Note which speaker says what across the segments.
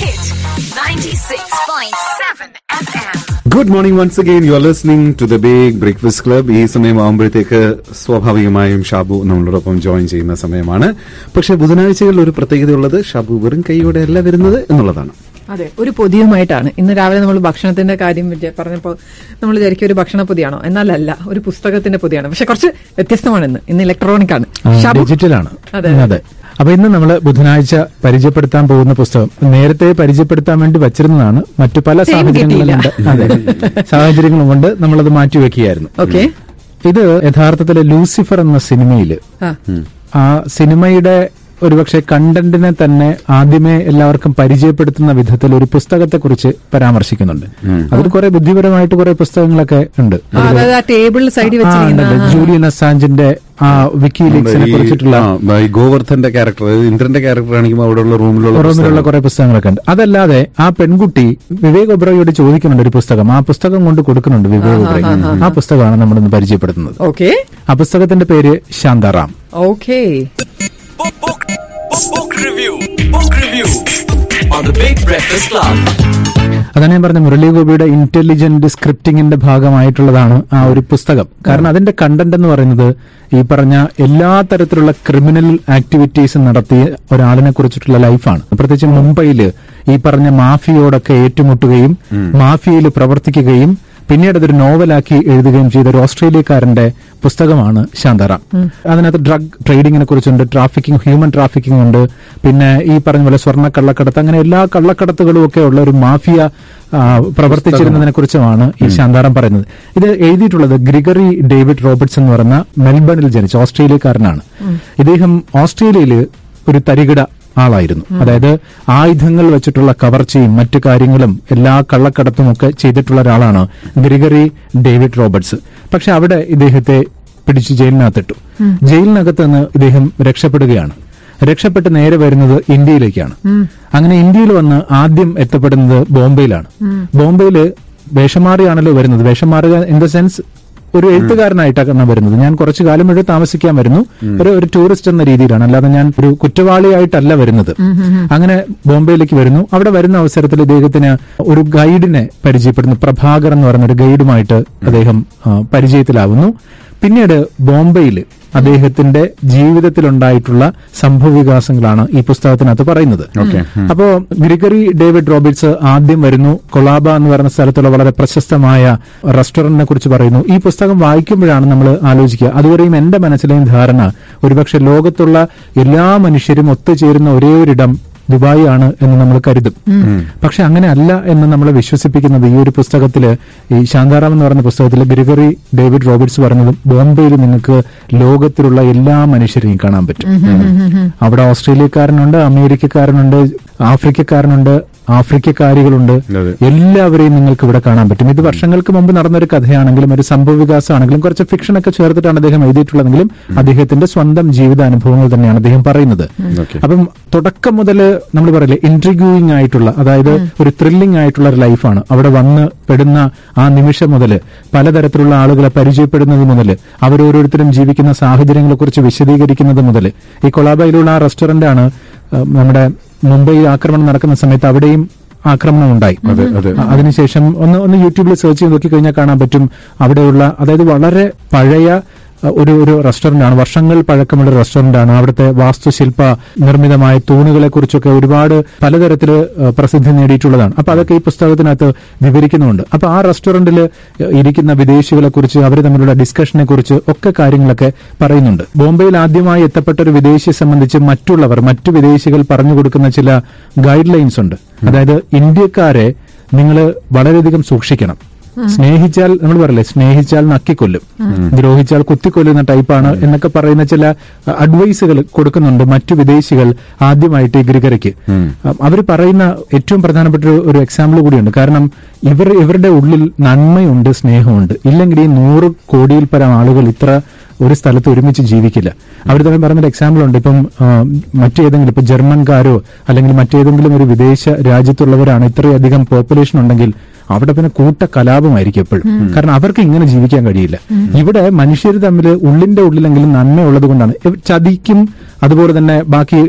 Speaker 1: hit 96.7 FM.
Speaker 2: Good morning once again you are listening to the big breakfast club ഈ സമയമാകുമ്പോഴത്തേക്ക് സ്വാഭാവികമായും ഷാബു നമ്മളോടൊപ്പം join ചെയ്യുന്ന സമയമാണ്. പക്ഷെ ബുധനാഴ്ചകളിൽ ഒരു പ്രത്യേകതയുള്ളത് ഷാബു വെറും കൈയോടെ അല്ല വരുന്നത് എന്നുള്ളതാണ്.
Speaker 3: അതെ ഒരു പൊതിയുമായിട്ടാണ്. ഇന്ന് രാവിലെ നമ്മൾ ഭക്ഷണത്തിന്റെ കാര്യം പറഞ്ഞപ്പോൾ നമ്മൾ വിചാരിക്കും ഒരു ഭക്ഷണ പൊതിയാണോ? എന്നാലല്ല ഒരു പുസ്തകത്തിന്റെ പൊതിയാണ്. പക്ഷെ കുറച്ച് വ്യത്യസ്തമാണ് ഇന്ന് ഇന്ന് ഇലക്ട്രോണിക് ആണ് ഷാബു?
Speaker 4: ഡിജിറ്റലാണ്
Speaker 3: അതെ.
Speaker 4: അതെ. അപ്പൊ ഇന്ന് നമ്മൾ ബുധനാഴ്ച പരിചയപ്പെടുത്താൻ പോകുന്ന പുസ്തകം. നേരത്തെ പരിചയപ്പെടുത്താൻ വേണ്ടി വച്ചിരുന്നതാണ്. മറ്റു പല
Speaker 3: Time
Speaker 4: സാഹചര്യങ്ങളും കൊണ്ട് അതെ. സാഹചര്യങ്ങളും കൊണ്ട് നമ്മളത് മാറ്റിവെക്കുകയായിരുന്നു
Speaker 3: ഓക്കെ.
Speaker 4: ഇത് യഥാർത്ഥത്തിൽ ലൂസിഫർ എന്ന സിനിമയിൽ
Speaker 3: ആ
Speaker 4: സിനിമയുടെ ഒരുപക്ഷെ കണ്ടന്റിനെ തന്നെ ആദ്യമേ എല്ലാവർക്കും പരിചയപ്പെടുത്തുന്ന വിധത്തിൽ ഒരു പുസ്തകത്തെക്കുറിച്ച് പരാമർശിക്കുന്നുണ്ട്. അതിൽ കുറെ ബുദ്ധിപരമായിട്ട് കുറെ പുസ്തകങ്ങളൊക്കെ ഉണ്ട്.
Speaker 3: ടേബിളിൽ സൈഡിൽ.
Speaker 4: ജൂലിയൻ അസാഞ്ചിന്റെ ആ വിക്കിലീക്സിനെ കുറിച്ചിട്ടുള്ള
Speaker 2: ഗോവർദ്ധന്റെ ക്യാരക്ടർ അതായത് ഇന്ദ്രന്റെ ക്യാരക്ടർ ആണെങ്കിൽ അവിടെയുള്ള റൂമിലുള്ള
Speaker 4: റൂമിലുള്ള. കുറെ പുസ്തകങ്ങളൊക്കെ ഉണ്ട്. അതല്ലാതെ ആ പെൺകുട്ടി വിവേക് ഒബ്രോയോട് ചോദിക്കുന്നുണ്ട് ഒരു പുസ്തകം. ആ പുസ്തകം കൊണ്ട് കൊടുക്കുന്നുണ്ട് വിവേക് ഒബ്രോയ് ആ പുസ്തകമാണ് നമ്മൾ ഇന്ന് പരിചയപ്പെടുത്തുന്നത്.
Speaker 3: ഓക്കെ
Speaker 4: ആ പുസ്തകത്തിന്റെ പേര് Shantaram.
Speaker 3: Okay
Speaker 5: Book, review. Book review on the Big Breakfast Club.
Speaker 4: അതാണ് ഞാൻ പറഞ്ഞ മുരളി ഗോപിയുടെ ഇന്റലിജന്റ് സ്ക്രിപ്റ്റിംഗിന്റെ ഭാഗമായിട്ടുള്ളതാണ് ആ ഒരു പുസ്തകം കാരണം അതിന്റെ കണ്ടന്റ് എന്ന് പറയുന്നത് ഈ പറഞ്ഞ എല്ലാ തരത്തിലുള്ള ക്രിമിനൽ ആക്ടിവിറ്റീസ് നടത്തിയ ഒരാളിനെ കുറിച്ചിട്ടുള്ള ലൈഫാണ് പ്രത്യേകിച്ച് മുംബൈയിൽ ഈ പറഞ്ഞ മാഫിയോടൊക്കെ ഏറ്റുമുട്ടുകയും മാഫിയയിൽ പ്രവർത്തിക്കുകയും പിന്നീട് അതൊരു നോവലാക്കി എഴുതുകയും ചെയ്ത ഒരു ഓസ്ട്രേലിയക്കാരന്റെ പുസ്തകമാണ് ശാന്താറാം. അതിനകത്ത് ഡ്രഗ് ട്രേഡിങ്ങിനെ കുറിച്ചുണ്ട് ട്രാഫിക്കിംഗ് ഹ്യൂമൻ ട്രാഫിക്കിംഗ് ഉണ്ട്. പിന്നെ ഈ പറഞ്ഞ പോലെ സ്വർണ കള്ളക്കടത്ത് അങ്ങനെ എല്ലാ കള്ളക്കടത്തുകളും ഒക്കെ ഉള്ള ഒരു മാഫിയ പ്രവർത്തിച്ചിരുന്നതിനെ കുറിച്ചുമാണ് ഈ ശാന്താറാം പറയുന്നത്. ഇത് എഴുതിയിട്ടുള്ളത് ഗ്രിഗറി ഡേവിഡ് റോബർട്സ് എന്ന് പറയുന്ന മെൽബണിൽ ജനിച്ച ഓസ്ട്രേലിയക്കാരനാണ്. ഇദ്ദേഹം ഓസ്ട്രേലിയയിൽ ഒരു തരികിട ആളായിരുന്നു. അതായത് ആയുധങ്ങൾ വെച്ചിട്ടുള്ള കവർച്ചയും മറ്റു കാര്യങ്ങളും എല്ലാ കള്ളക്കടത്തും ഒക്കെ ചെയ്തിട്ടുള്ള ഒരാളാണ് ഗ്രിഗറി ഡേവിഡ് റോബർട്സ്. പക്ഷെ അവിടെ ഇദ്ദേഹത്തെ പിടിച്ച് ജയിലിനകത്തിട്ടു. ജയിലിനകത്ത് നിന്ന് ഇദ്ദേഹം രക്ഷപ്പെടുകയാണ്. രക്ഷപ്പെട്ട് നേരെ വരുന്നത് ഇന്ത്യയിലേക്കാണ്. അങ്ങനെ ഇന്ത്യയിൽ വന്ന് ആദ്യം എത്തപ്പെടുന്നത് ബോംബെയിലാണ്. ബോംബെയിൽ വേഷം മാറിയാണല്ലോ വരുന്നത്. വേഷം മാറുക ഇൻ ദ സെൻസ് ഒരു എഴുത്തുകാരനായിട്ടാണ് വരുന്നത്. ഞാൻ കുറച്ചു കാലം ഇവിടെ താമസിക്കാൻ വരുന്നു. ഒരു ഒരു ടൂറിസ്റ്റ് എന്ന രീതിയിലാണ്. അല്ലാതെ ഞാൻ ഒരു കുറ്റവാളിയായിട്ടല്ല വരുന്നത്. അങ്ങനെ ബോംബെയിലേക്ക് വരുന്നു. അവിടെ വരുന്ന അവസരത്തിൽ ഇദ്ദേഹത്തിന് ഒരു ഗൈഡിനെ പരിചയപ്പെടുന്നു. പ്രഭാകർ എന്ന് പറയുന്ന ഒരു ഗൈഡുമായിട്ട് അദ്ദേഹം പരിചയത്തിലാവുന്നു. പിന്നീട് ബോംബെയിൽ അദ്ദേഹത്തിന്റെ ജീവിതത്തിലുണ്ടായിട്ടുള്ള സംഭവവികാസങ്ങളാണ് ഈ പുസ്തകത്തിനകത്ത് പറയുന്നത്. അപ്പോ ഗ്രിഗറി ഡേവിഡ് റോബിറ്റ്സ് ആദ്യം വരുന്നു. കൊളാബ എന്ന് പറയുന്ന സ്ഥലത്തുള്ള വളരെ പ്രശസ്തമായ റെസ്റ്റോറന്റിനെ കുറിച്ച് പറയുന്നു. ഈ പുസ്തകം വായിക്കുമ്പോഴാണ് നമ്മൾ ആലോചിക്കുക. അതുവരെയും എന്റെ മനസ്സിലെയും ധാരണ ഒരുപക്ഷെ ലോകത്തുള്ള എല്ലാ മനുഷ്യരും ഒത്തുചേരുന്ന ഒരേ ഒരിടം ദുബായ് ആണ് എന്ന് നമ്മൾ കരുതും. പക്ഷെ അങ്ങനെ അല്ല എന്ന് നമ്മൾ വിശ്വസിപ്പിക്കുന്നത് ഈ ഒരു പുസ്തകത്തിൽ ഈ ശാന്താറാം എന്ന് പറയുന്ന പുസ്തകത്തിൽ ഗ്രിഗറി ഡേവിഡ് റോബർട്സ് പറഞ്ഞതും ബോംബെയിൽ നിങ്ങൾക്ക് ലോകത്തിലുള്ള എല്ലാ മനുഷ്യരെയും കാണാൻ പറ്റും. അവിടെ ഓസ്ട്രേലിയക്കാരനുണ്ട് അമേരിക്കക്കാരനുണ്ട് ആഫ്രിക്കക്കാരനുണ്ട് ആഫ്രിക്കക്കാരികളുണ്ട്. എല്ലാവരെയും നിങ്ങൾക്ക് ഇവിടെ കാണാൻ പറ്റും. ഇത് വർഷങ്ങൾക്ക് മുമ്പ് നടന്നൊരു കഥയാണെങ്കിലും ഒരു സംഭവ വികാസമാണെങ്കിലും കുറച്ച് ഫിക്ഷൻ ഒക്കെ ചേർത്തിട്ടാണ് അദ്ദേഹം എഴുതിയിട്ടുള്ളതെങ്കിലും അദ്ദേഹത്തിന്റെ സ്വന്തം ജീവിതാനുഭവങ്ങൾ തന്നെയാണ് അദ്ദേഹം പറയുന്നത്.
Speaker 2: Okay.
Speaker 4: അപ്പം തുടക്കം മുതൽ നമ്മൾ പറയില്ലേ ഇൻട്രിഗ്യൂയിങ് ആയിട്ടുള്ള അതായത് ഒരു ത്രില്ലിംഗ് ആയിട്ടുള്ള ഒരു ലൈഫാണ് അവിടെ വന്ന് പെടുന്ന ആ നിമിഷം മുതൽ പലതരത്തിലുള്ള ആളുകളെ പരിചയപ്പെടുന്നത് മുതൽ അവരോരോരുത്തരും ജീവിക്കുന്ന സാഹചര്യങ്ങളെക്കുറിച്ച് വിശദീകരിക്കുന്നത് മുതൽ ഈ കൊളാബയിലുള്ള ആ റെസ്റ്റോറന്റ് ആണ് നമ്മുടെ മുംബൈ ആക്രമണം നടക്കുന്ന സമയത്ത് അവിടെയും ആക്രമണം ഉണ്ടായി
Speaker 2: അതെ, അതെ.
Speaker 4: അതിനുശേഷം ഒന്ന് ഒന്ന് യൂട്യൂബിൽ സെർച്ച് ചെയ്ത് നോക്കി കഴിഞ്ഞാൽ കാണാൻ പറ്റും അവിടെയുള്ള അതായത് വളരെ പഴയ ഒരു ഒരു റെസ്റ്റോറന്റ് ആണ് വർഷങ്ങൾ പഴക്കമുള്ള റെസ്റ്റോറന്റാണ് റെസ്റ്റോറന്റ് ആണ് അവിടുത്തെ വാസ്തുശില്പ നിർമ്മിതമായ തൂണുകളെ കുറിച്ചൊക്കെ ഒരുപാട് പലതരത്തിൽ പ്രസിദ്ധി നേടിയിട്ടുള്ളതാണ്. അപ്പൊ അതൊക്കെ ഈ പുസ്തകത്തിനകത്ത് വിവരിക്കുന്നുണ്ട്. അപ്പൊ ആ റെസ്റ്റോറന്റിൽ ഇരിക്കുന്ന വിദേശികളെ കുറിച്ച് അവർ തമ്മിലുള്ള ഡിസ്കഷനെ കുറിച്ച് ഒക്കെ കാര്യങ്ങളൊക്കെ പറയുന്നുണ്ട്. ബോംബെയിൽ ആദ്യമായി എത്തപ്പെട്ട ഒരു വിദേശിയെ സംബന്ധിച്ച് മറ്റുള്ളവർ മറ്റു വിദേശികൾ പറഞ്ഞു കൊടുക്കുന്ന ചില ഗൈഡ് ലൈൻസ് ഉണ്ട് അതായത് ഇന്ത്യക്കാരെ നിങ്ങൾ വളരെയധികം സൂക്ഷിക്കണം. സ്നേഹിച്ചാൽ നമ്മൾ പറയില്ലേ സ്നേഹിച്ചാൽ നക്കിക്കൊല്ലും. ദ്രോഹിച്ചാൽ കുത്തിക്കൊല്ലുന്ന ടൈപ്പാണ് എന്നൊക്കെ പറയുന്ന ചില അഡ്വൈസുകൾ കൊടുക്കുന്നുണ്ട് മറ്റു വിദേശികൾ ആദ്യമായിട്ട് ഈ ഗ്രിഗറിക്ക് അവർ പറയുന്ന ഏറ്റവും പ്രധാനപ്പെട്ട ഒരു- എക്സാമ്പിൾ കൂടിയുണ്ട്. കാരണം ഇവർ ഇവരുടെ ഉള്ളിൽ നന്മയുണ്ട് സ്നേഹമുണ്ട്. ഇല്ലെങ്കിൽ ഈ നൂറ് കോടിയിൽ പരം ആളുകൾ ഇത്ര ഒരു സ്ഥലത്ത് ഒരുമിച്ച് ജീവിക്കില്ല. അവർ തന്നെ പറഞ്ഞൊരു എക്സാമ്പിൾ ഉണ്ട്. ഇപ്പം മറ്റേതെങ്കിലും ഇപ്പൊ ജർമ്മൻകാരോ അല്ലെങ്കിൽ മറ്റേതെങ്കിലും ഒരു വിദേശ രാജ്യത്തുള്ളവരാണ് ഇത്രയധികം പോപ്പുലേഷൻ ഉണ്ടെങ്കിൽ അവിടെ പിന്നെ കൂട്ട കലാപമായിരിക്കും എപ്പോഴും. കാരണം അവർക്ക് ഇങ്ങനെ ജീവിക്കാൻ കഴിയില്ല. ഇവിടെ മനുഷ്യർ തമ്മിൽ ഉള്ളിന്റെ ഉള്ളിലെങ്കിലും നന്മയുള്ളത് കൊണ്ടാണ്. ചതിക്കും അതുപോലെ തന്നെ ബാക്കി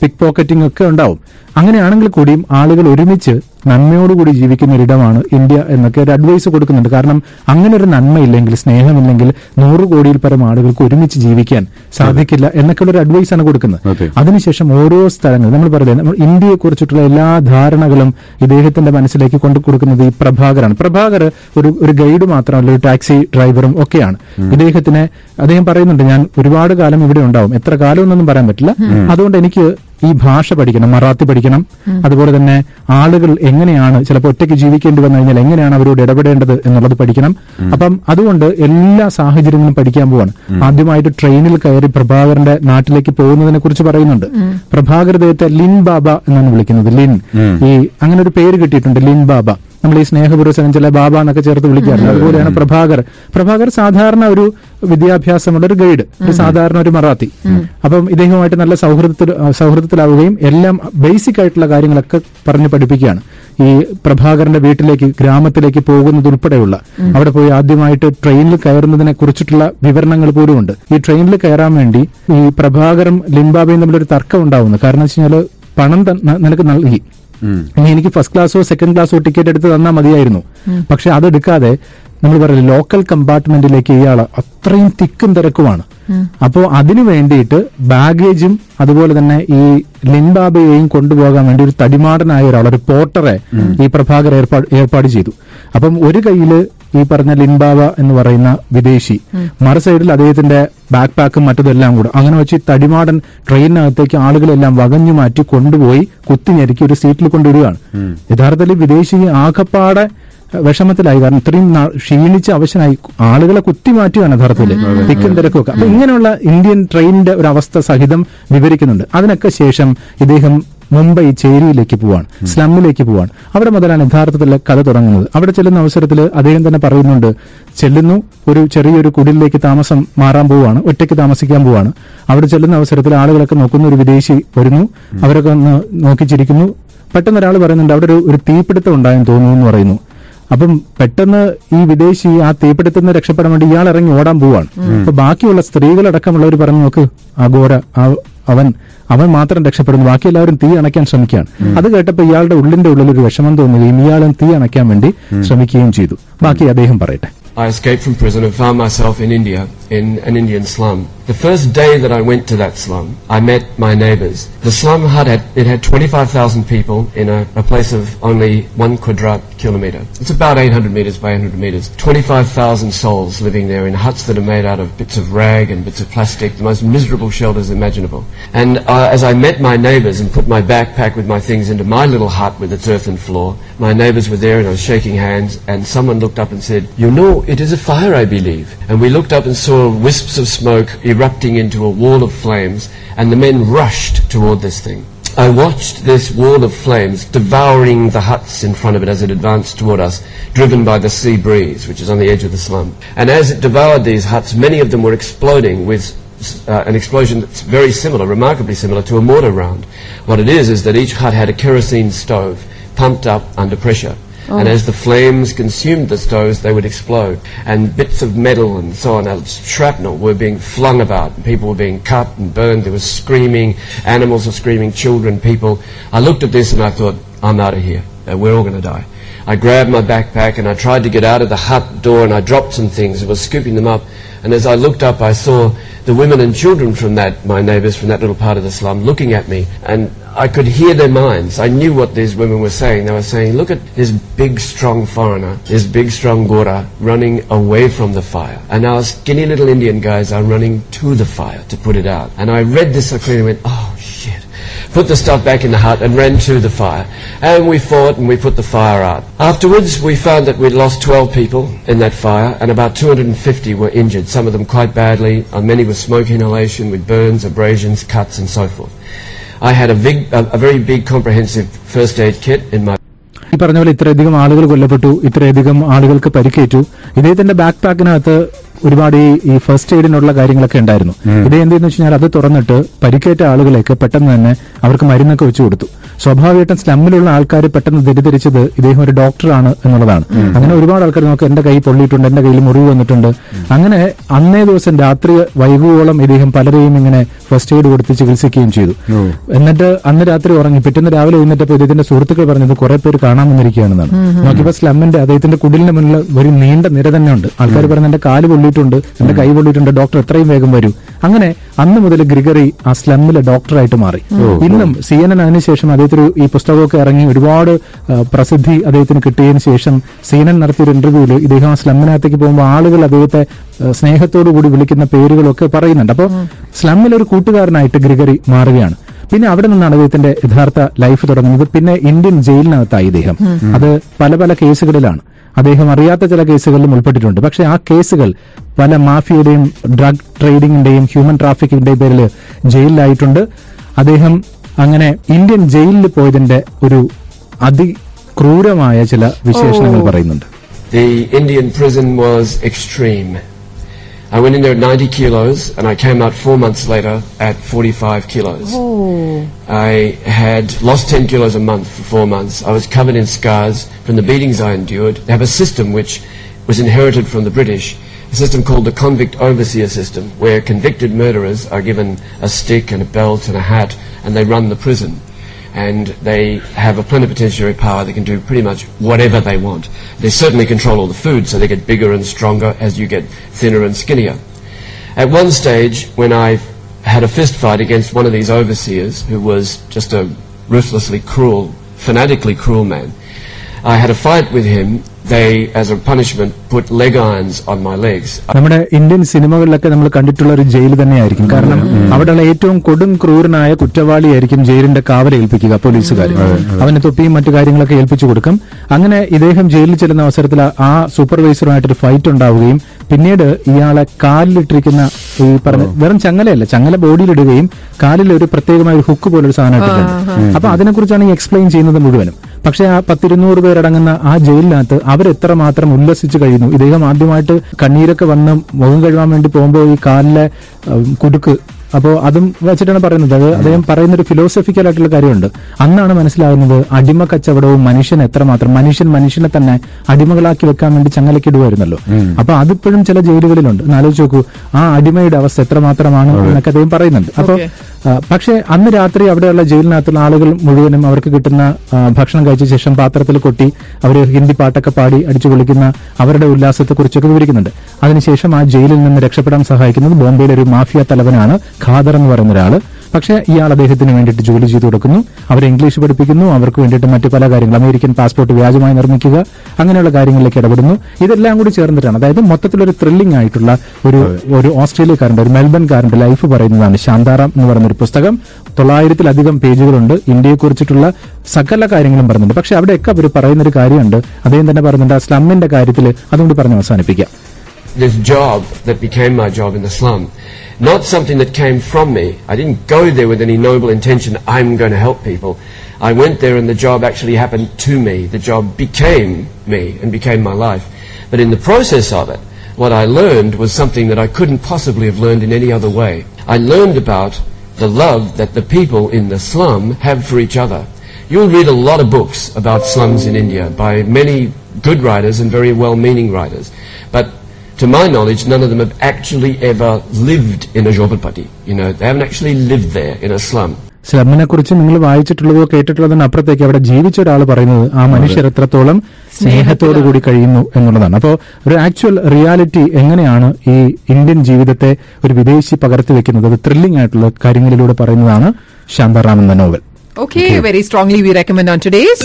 Speaker 4: പിക് പോക്കറ്റിംഗ് ഒക്കെ ഉണ്ടാവും. അങ്ങനെയാണെങ്കിൽ കൂടിയും ആളുകൾ ഒരുമിച്ച് നന്മയോടുകൂടി ജീവിക്കുന്ന ഒരിടമാണ് ഇന്ത്യ എന്നൊക്കെ ഒരു അഡ്വൈസ് കൊടുക്കുന്നുണ്ട്. കാരണം അങ്ങനെ ഒരു നന്മയില്ലെങ്കിൽ സ്നേഹമില്ലെങ്കിൽ നൂറ് കോടിയിൽ പരം ആളുകൾക്ക് ഒരുമിച്ച് ജീവിക്കാൻ സാധിക്കില്ല എന്നൊക്കെയുള്ള ഒരു അഡ്വൈസ് ആണ് കൊടുക്കുന്നത്. അതിനുശേഷം ഓരോ സ്ഥലങ്ങൾ നമ്മൾ പറയുന്നത് നമ്മൾ ഇന്ത്യയെ കുറിച്ചിട്ടുള്ള എല്ലാ ധാരണകളും ഇദ്ദേഹത്തിന്റെ മനസ്സിലേക്ക് കൊണ്ടു കൊടുക്കുന്നത് ഈ പ്രഭാകരാണ്. പ്രഭാകർ ഒരു ഒരു ഗൈഡ് മാത്രമല്ല ഒരു ടാക്സി ഡ്രൈവറും ഒക്കെയാണ്. ഇദ്ദേഹത്തിന് അദ്ദേഹം പറയുന്നുണ്ട് ഞാൻ ഒരുപാട് കാലം ഇവിടെ ഉണ്ടാവും. എത്ര കാലം എന്നൊന്നും പറയാൻ പറ്റില്ല. അതുകൊണ്ട് എനിക്ക് ഈ ഭാഷ പഠിക്കണം മറാത്തി പഠിക്കണം. അതുപോലെ തന്നെ ആളുകൾ എങ്ങനെയാണ് ചിലപ്പോൾ ഒറ്റയ്ക്ക് ജീവിക്കേണ്ടി വന്നു കഴിഞ്ഞാൽ എങ്ങനെയാണ് അവരോട് ഇടപെടേണ്ടത് എന്നുള്ളത് പഠിക്കണം. അപ്പം അതുകൊണ്ട് എല്ലാ സാഹചര്യങ്ങളും പഠിക്കാൻ പോവാണ്. ആദ്യമായിട്ട് ട്രെയിനിൽ കയറി പ്രഭാകരന്റെ നാട്ടിലേക്ക് പോകുന്നതിനെ കുറിച്ച് പറയുന്നുണ്ട്. പ്രഭാകർ ദൈവത്തെ ലിൻ ബാബ എന്നാണ് വിളിക്കുന്നത്. ലിൻ. ഈ അങ്ങനെ ഒരു പേര് കിട്ടിയിട്ടുണ്ട് ലിൻ ബാബ. നമ്മൾ ഈ സ്നേഹപുരസനം ചില ബാബ എന്നൊക്കെ ചേർത്ത് വിളിക്കാറുണ്ട്. അതുപോലെയാണ് പ്രഭാകർ. പ്രഭാകർ സാധാരണ ഒരു വിദ്യാഭ്യാസമുള്ള ഒരു ഗൈഡ് ഒരു സാധാരണ ഒരു മറാത്തി. അപ്പം ഇദ്ദേഹവുമായിട്ട് നല്ല സൗഹൃദത്തിൽ സൗഹൃദത്തിലാവുകയും എല്ലാം ബേസിക് ആയിട്ടുള്ള കാര്യങ്ങളൊക്കെ പറഞ്ഞ് പഠിപ്പിക്കുകയാണ്. ഈ പ്രഭാകരന്റെ വീട്ടിലേക്ക് ഗ്രാമത്തിലേക്ക് പോകുന്നത് ഉൾപ്പെടെയുള്ള അവിടെ പോയി ആദ്യമായിട്ട് ട്രെയിനിൽ കയറുന്നതിനെ കുറിച്ചിട്ടുള്ള വിവരണങ്ങൾ പോലും ഉണ്ട് ഈ ട്രെയിനിൽ കയറാൻ വേണ്ടി ഈ പ്രഭാകരും ലിംബാബയും തമ്മിലൊരു തർക്കം ഉണ്ടാവുന്നു. കാരണം വെച്ച് കഴിഞ്ഞാൽ പണം നിനക്ക് നൽകി. എനിക്ക് ഫസ്റ്റ് ക്ലാസ്സോ സെക്കൻഡ് ക്ലാസ്സോ ടിക്കറ്റ് എടുത്ത് തന്നാൽ മതിയായിരുന്നു. പക്ഷെ അതെടുക്കാതെ നമ്മൾ പറയുന്നത് ലോക്കൽ കമ്പാർട്ട്മെന്റിലേക്ക് ഇയാൾ അത്രയും തിക്കും തിരക്കുമാണ്. അപ്പോ അതിനു വേണ്ടിയിട്ട് ബാഗേജും അതുപോലെ തന്നെ ഈ ലിൻബാബയെയും കൊണ്ടുപോകാൻ വേണ്ടി ഒരു തടിമാടനായ ഒരാൾ ഒരു പോർട്ടറെ ഈ പ്രഭാകർ ഏർപ്പാട് ഏർപ്പാട് ചെയ്തു. അപ്പം ഒരു കയ്യിൽ ഈ പറഞ്ഞ ലിൻബാവ എന്ന് പറയുന്ന വിദേശി മറു സൈഡിൽ അദ്ദേഹത്തിന്റെ ബാക്ക് പാക്കും മറ്റതെല്ലാം കൂടെ. അങ്ങനെ വെച്ച് തടിമാടൻ ട്രെയിനിനകത്തേക്ക് ആളുകളെല്ലാം വകഞ്ഞു മാറ്റി കൊണ്ടുപോയി കുത്തിഞ്ഞെരുക്കി ഒരു സീറ്റിൽ കൊണ്ടുവിടുകയാണ് യഥാർത്ഥത്തിൽ ഈ വിദേശി ആകപ്പാടെ വിഷമത്തിലായി. കാരണം ഇത്രയും ക്ഷീണിച്ച് അവശനായി ആളുകളെ കുത്തിമാറ്റുകയാണ് യഥാർത്ഥത്തിൽ. തിക്കും തിരക്കും ഒക്കെ. അപ്പൊ ഇങ്ങനെയുള്ള ഇന്ത്യൻ ട്രെയിനിന്റെ ഒരു അവസ്ഥ സഹിതം വിവരിക്കുന്നുണ്ട്. അതിനൊക്കെ ശേഷം ഇദ്ദേഹം മുംബൈ ചേരിയിലേക്ക് പോവാണ് സ്ലമ്മിലേക്ക് പോവാണ്. അവിടെ മുതലാണ് യഥാർത്ഥത്തിൽ കഥ തുടങ്ങുന്നത്. അവിടെ ചെല്ലുന്ന അവസരത്തിൽ അദ്ദേഹം തന്നെ പറയുന്നുണ്ട് ചെല്ലുന്നു ഒരു ചെറിയൊരു കുടിലേക്ക് താമസം മാറാൻ പോവാണ് ഒറ്റയ്ക്ക് താമസിക്കാൻ പോവാണ്. അവിടെ ചെല്ലുന്ന അവസരത്തിൽ ആളുകളൊക്കെ നോക്കുന്ന ഒരു വിദേശി വരുന്നു അവരൊക്കെ ഒന്ന് നോക്കിച്ചിരിക്കുന്നു. പെട്ടെന്ന് ഒരാൾ പറയുന്നുണ്ട് അവിടെ ഒരു ഒരു തീപിടുത്തം ഉണ്ടായെന്ന് തോന്നുന്നു എന്ന് പറയുന്നു. അപ്പം പെട്ടെന്ന് ഈ വിദേശി ആ തീപിടുത്തിൽ നിന്ന് രക്ഷപ്പെടാൻ വേണ്ടി ഇയാൾ ഇറങ്ങി ഓടാൻ പോവാണ്. അപ്പൊ ബാക്കിയുള്ള സ്ത്രീകളടക്കമുള്ളവർ പറഞ്ഞു നോക്ക് ആ ഘോര ആ- അവൻ അവൻ മാത്രം രക്ഷപ്പെടുന്നു. ബാക്കി എല്ലാവരും തീ അണയ്ക്കാൻ ശ്രമിക്കുകയാണ്. അത് കേട്ടപ്പോൾ ഇയാളുടെ ഉള്ളിന്റെ ഉള്ളിൽ ഒരു വിഷമം തോന്നുകയും ഇയാളും തീ അണയ്ക്കാൻ വേണ്ടി ശ്രമിക്കുകയും ചെയ്തു. ബാക്കി അദ്ദേഹം പറയട്ടെ.
Speaker 1: I escaped from prison and found myself in India, in an Indian slum. The first day that I went to that slum, I met my neighbours. The slum had, it had 25,000 people in a, a place of only one quadrat kilometre. It's about 800 metres by 800 metres. 25,000 souls living there in huts that are made out of bits of rag and bits of plastic, the most miserable shelters imaginable. And uh, as I met my neighbours and put my backpack with my things into my little hut with its earthen floor, my neighbours were there and I was shaking hands and someone looked up and said, you know, it is a fire, I believe. And we looked up and saw wisps of smoke erupting into a wall of flames and the men rushed toward this thing. I watched this wall of flames devouring the huts in front of it as it advanced toward us, driven by the sea breeze, which is on the edge of the slum. And as it devoured these huts, many of them were exploding with uh, an explosion that's very similar, remarkably similar to a mortar round. What it is, is that each hut had a kerosene stove pumped up under pressure. And as the flames consumed the stoves, they would explode. And bits of metal and so on, shrapnel, were being flung about. People were being cut and burned. There was screaming. Animals were screaming. Children, people. I looked at this and I thought, I'm out of here. Uh, we're all going to die. I grabbed my backpack and I tried to get out of the hut door and I dropped some things and was scooping them up. And as I looked up, I saw the women and children from that, my neighbours from that little part of the slum, looking at me. And I could hear their minds. I knew what these women were saying. They were saying, look at this big, strong foreigner, this big, strong Gora running away from the fire. And our skinny little Indian guys are running to the fire to put it out. And I read this and went, oh Put the stuff back in the hut and ran to the fire. And we fought and we put the fire out. Afterwards, we found that we'd lost 12 people in that fire and about 250 were injured, some of them quite badly. Uh, many with smoke inhalation, with burns, abrasions, cuts and so forth. I had a, big, a, a very big comprehensive first aid kit in my
Speaker 4: ഈ പറഞ്ഞ പോലെ ഇത്രയധികം ആളുകൾ കൊല്ലപ്പെട്ടു ഇത്രയധികം ആളുകൾക്ക് പരിക്കേറ്റു ഇദ്ദേഹത്തിന്റെ ബാക്ക് പാക്കിനകത്ത് ഒരുപാട് ഈ ഫസ്റ്റ് എയ്ഡിനുള്ള കാര്യങ്ങളൊക്കെ ഉണ്ടായിരുന്നു. ഇത് എന്തെന്ന് വെച്ച് കഴിഞ്ഞാൽ അത് തുറന്നിട്ട് പരിക്കേറ്റ ആളുകളെയൊക്കെ പെട്ടെന്ന് തന്നെ അവർക്ക് മരുന്നൊക്കെ വെച്ചു കൊടുത്തു. സ്വാഭാവികമായിട്ടും സ്ലമ്മിലുള്ള ആൾക്കാർ പെട്ടെന്ന് തെറ്റിദ്ധരിച്ചത് ഇദ്ദേഹം ഒരു ഡോക്ടറാണ് എന്നുള്ളതാണ്. അങ്ങനെ ഒരുപാട് ആൾക്കാർ നോക്ക് എന്റെ കൈ പൊള്ളിയിട്ടുണ്ട് എന്റെ കയ്യിൽ മുറിവ് വന്നിട്ടുണ്ട്. അങ്ങനെ അന്നേ ദിവസം രാത്രി വൈകുവോളം ഇദ്ദേഹം പലരെയും ഇങ്ങനെ ഫസ്റ്റ് എയ്ഡ് കൊടുത്ത് ചികിത്സിക്കുകയും ചെയ്തു. എന്നിട്ട് അന്ന് രാത്രി ഉറങ്ങി പിറ്റേന്ന് രാവിലെ എഴുന്നേറ്റപ്പോൾ ഇദ്ദേഹത്തിന്റെ സുഹൃത്തുക്കൾ പറഞ്ഞത് കുറെ പേര് കാണാൻ വന്നിരിക്കുകയാണെന്നാണ് നോക്കിയപ്പോൾ സ്ലമ്മിന്റെ അദ്ദേഹത്തിന്റെ കുടിലിന്റെ മുന്നിൽ ഒരു നീണ്ട നിര തന്നെ ഉണ്ട്. ആൾക്കാർ പറഞ്ഞ എന്റെ കാൽ പൊള്ളിയിട്ടുണ്ട് എന്റെ കൈ പൊള്ളിയിട്ടുണ്ട് ഡോക്ടർ എത്രയും വേഗം വരൂ. അങ്ങനെ അന്ന് മുതൽ ഗ്രിഗറി ആ സ്ലമ്മിലെ ഡോക്ടറായിട്ട് മാറി. ഇന്നും സി എൻ എൻ അതിനുശേഷം അദ്ദേഹത്തിന് ഈ പുസ്തകമൊക്കെ ഇറങ്ങി ഒരുപാട് പ്രസിദ്ധി അദ്ദേഹത്തിന് കിട്ടിയതിനു ശേഷം സി എൻ എൻ നടത്തിയൊരു ഇന്റർവ്യൂവിൽ ഇദ്ദേഹം ആ സ്ലമ്മിനകത്തേക്ക് പോകുമ്പോൾ ആളുകൾ അദ്ദേഹത്തെ സ്നേഹത്തോടു കൂടി വിളിക്കുന്ന പേരുകളൊക്കെ പറയുന്നുണ്ട്. അപ്പോൾ സ്ലമ്മിൽ ഒരു കൂട്ടുകാരനായിട്ട് ഗ്രിഗറി മാറുകയാണ്. പിന്നെ അവിടെ നിന്നാണ് അദ്ദേഹത്തിന്റെ യഥാർത്ഥ ലൈഫ് തുടങ്ങുന്നത്. പിന്നെ ഇന്ത്യൻ ജയിലിനകത്തായി ഇദ്ദേഹം. അത് പല പല കേസുകളിലാണ്. അദ്ദേഹം അറിയാത്ത ചില കേസുകളിലും ഉൾപ്പെട്ടിട്ടുണ്ട്. പക്ഷെ ആ കേസുകൾ പല മാഫിയയുടെയും ഡ്രഗ് ട്രേഡിംഗിന്റെയും ഹ്യൂമൻ ട്രാഫിക്കിന്റെയും പേരിൽ ജയിലിലായിട്ടുണ്ട്. അദ്ദേഹം അങ്ങനെ ഇന്ത്യൻ ജയിലിൽ പോയതിന്റെ ഒരു അതിക്രൂരമായ ചില വിശേഷണങ്ങൾ പറയുന്നുണ്ട്.
Speaker 1: The Indian prison was extreme. I went in there at 90 kilos and I came out four months later at 45 kilos. I had lost 10 kilos a month for four months. I was covered in scars from the beatings I endured. They have a system which was inherited from the British, a system called the convict overseer system, where convicted murderers are given a stick and a belt and a hat and they run the prison and they have a plenipotentiary power that can do pretty much whatever they want. They certainly control all the food, so they get bigger and stronger as you get thinner and skinnier. At one stage, when I had a fist fight against one of these overseers, who was just a ruthlessly cruel, fanatically cruel man, I had a fight with him. They, as a punishment, put leg irons on my legs.
Speaker 4: നമ്മുടെ Indian സിനിമകളിലൊക്കെ നമ്മൾ കണ്ടിട്ടുള്ള ഒരു jail തന്നെയായിരിക്കും. കാരണം അവിടെയുള്ള ഏറ്റവും കൊടും ക്രൂരനായ കുറ്റവാളിയായിരിക്കും ജയിലിന്റെ കാവൽ ഏൽപ്പിക്കുക പോലീസുകാർ. അവന് തൊപ്പിയും മറ്റു കാര്യങ്ങളൊക്കെ ഏൽപ്പിച്ചു കൊടുക്കും. അങ്ങനെ ഇദ്ദേഹം ജയിലിൽ ചെല്ലുന്ന അവസരത്തിൽ ആ സൂപ്പർവൈസറുമായിട്ടൊരു ഫൈറ്റ് ഉണ്ടാവുകയും പിന്നീട് ഇയാളെ കാലിലിട്ടിരിക്കുന്ന ഈ പറഞ്ഞ വെറും ചങ്ങലയല്ല ചങ്ങല ബോഡിയിലിടുകയും കാലിൽ ഒരു പ്രത്യേകമായ ഒരു ഹുക്ക് പോലൊരു സാധനം ഇട്ടിട്ടുണ്ട്. അപ്പൊ അതിനെക്കുറിച്ചാണ് ഈ എക്സ്പ്ലെയിൻ ചെയ്യുന്നത് മുഴുവനും. പക്ഷേ ആ പത്തിരുന്നൂറ് പേരടങ്ങുന്ന ആ ജയിലിനകത്ത് അവരെത്രമാത്രം ഉല്ലസിച്ചു കഴിയുന്നു? ഇദ്ദേഹം ആദ്യമായിട്ട് കണ്ണീരൊക്കെ വന്ന് മുഖം കഴുകാൻ വേണ്ടി പോകുമ്പോൾ ഈ കാലിലെ കുടുക്ക് അപ്പോൾ അതും വെച്ചിട്ടാണ് പറയുന്നത്. അത് അദ്ദേഹം പറയുന്ന ഒരു ഫിലോസഫിക്കൽ ആയിട്ടുള്ള കാര്യമുണ്ട്. അന്നാണ് മനസ്സിലാകുന്നത് അടിമ കച്ചവടവും മനുഷ്യൻ എത്രമാത്രം മനുഷ്യൻ മനുഷ്യനെ തന്നെ അടിമകളാക്കി വെക്കാൻ വേണ്ടി ചങ്ങലക്കിടുമായിരുന്നല്ലോ അപ്പൊ അതിപ്പോഴും ചില ജയിലുകളിലുണ്ട്. എന്നാലോചിച്ച് ആലോചിച്ച് നോക്കൂ ആ അടിമയുടെ അവസ്ഥ എത്രമാത്രമാണ് എന്നൊക്കെ അദ്ദേഹം പറയുന്നുണ്ട്. അപ്പൊ ആ, പക്ഷേ അന്ന് രാത്രി അവിടെയുള്ള ജയിലിനകത്തുള്ള ആളുകൾ മുഴുവനും അവർക്ക് കിട്ടുന്ന ഭക്ഷണം കഴിച്ച ശേഷം പാത്രത്തിൽ കൊട്ടി അവർ ഹിന്ദി പാട്ടൊക്കെ പാടി അടിച്ചു പൊളിക്കുന്ന അവരുടെ ഉല്ലാസത്തെക്കുറിച്ചൊക്കെ വിവരിക്കുന്നുണ്ട്. അതിനുശേഷം ആ ജയിലിൽ നിന്ന് രക്ഷപ്പെടാൻ സഹായിക്കുന്നത് ബോംബെയിലെ ഒരു മാഫിയ തലവനാണ് ഖാദർ എന്ന് പറയുന്ന ഒരാൾ. പക്ഷേ ഇയാൾ അദ്ദേഹത്തിന് വേണ്ടിയിട്ട് ജോലി ചെയ്തു കൊടുക്കുന്നു. അവരെ ഇംഗ്ലീഷ് പഠിപ്പിക്കുന്നു. അവർക്ക് വേണ്ടിയിട്ട് മറ്റു പല കാര്യങ്ങൾ അമേരിക്കൻ പാസ്പോർട്ട് വ്യാജമായി നിർമ്മിക്കുക. അങ്ങനെയുള്ള കാര്യങ്ങളിലേക്ക് ഇടപെടുന്നു. ഇതെല്ലാം കൂടി ചേർന്നിട്ടാണ്. അതായത് മൊത്തത്തിലൊരു ത്രില്ലിംഗ് ആയിട്ടുള്ള ഒരു ഒരു ഓസ്ട്രേലിയക്കാരന്റെ ഒരു മെൽബൺകാരന്റെ ലൈഫ് പറയുന്നതാണ് ശാന്താറാം എന്ന് പറയുന്ന ഒരു പുസ്തകം. തൊള്ളായിരത്തിലധികം പേജുകളുണ്ട്. ഇന്ത്യയെ കുറിച്ചിട്ടുള്ള സകല കാര്യങ്ങളും പറയുന്നുണ്ട്. പക്ഷെ അവിടെയൊക്കെ അവർ പറയുന്ന ഒരു കാര്യമുണ്ട്. അദ്ദേഹം തന്നെ പറയുന്നുണ്ട് ആ സ്ലമ്മിന്റെ കാര്യത്തിൽ അതുകൊണ്ട് പറഞ്ഞ് അവസാനിപ്പിക്കാം.
Speaker 1: This job that became my job in the slum. Not something that came from me. I didn't go there with any noble intention, I'm going to help people. I went there and the job actually happened to me. The job became me and became my life. But in the process of it, what I learned was something that I couldn't possibly have learned in any other way. I learned about the love that the people in the slum have for each other. You'll read a lot of books about slums in India by many good writers and very well-meaning writers. But to my knowledge, none of them have actually ever lived in a Jobapati. You know, they haven't actually lived there in a slum.
Speaker 4: സ്ലമ്മിനെ കുറിച്ച് നിങ്ങൾ വായിച്ചിട്ടുള്ളതോ കേട്ടിട്ടുള്ളതിന് അപ്പുറത്തേക്ക് അവിടെ ജീവിച്ച ഒരാൾ പറയുന്നത് ആ മനുഷ്യർ എത്രത്തോളം സ്നേഹത്തോടു കൂടി കഴിയുന്നു എന്നുള്ളതാണ് അപ്പോൾ ഒരു ആക്ച്വൽ റിയാലിറ്റി എങ്ങനെയാണ് ഈ ഇന്ത്യൻ ജീവിതത്തെ ഒരു വിദേശി പകർത്തി വെക്കുന്നത് അത് ത്രില്ലിംഗ് ആയിട്ടുള്ള കാര്യങ്ങളിലൂടെ പറയുന്നതാണ് ശാന്താറാം എന്ന novel
Speaker 3: Okay, very strongly we recommend on today's.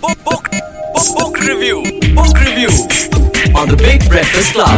Speaker 5: Book, book, book, book review. Book review on the Big Breakfast Club.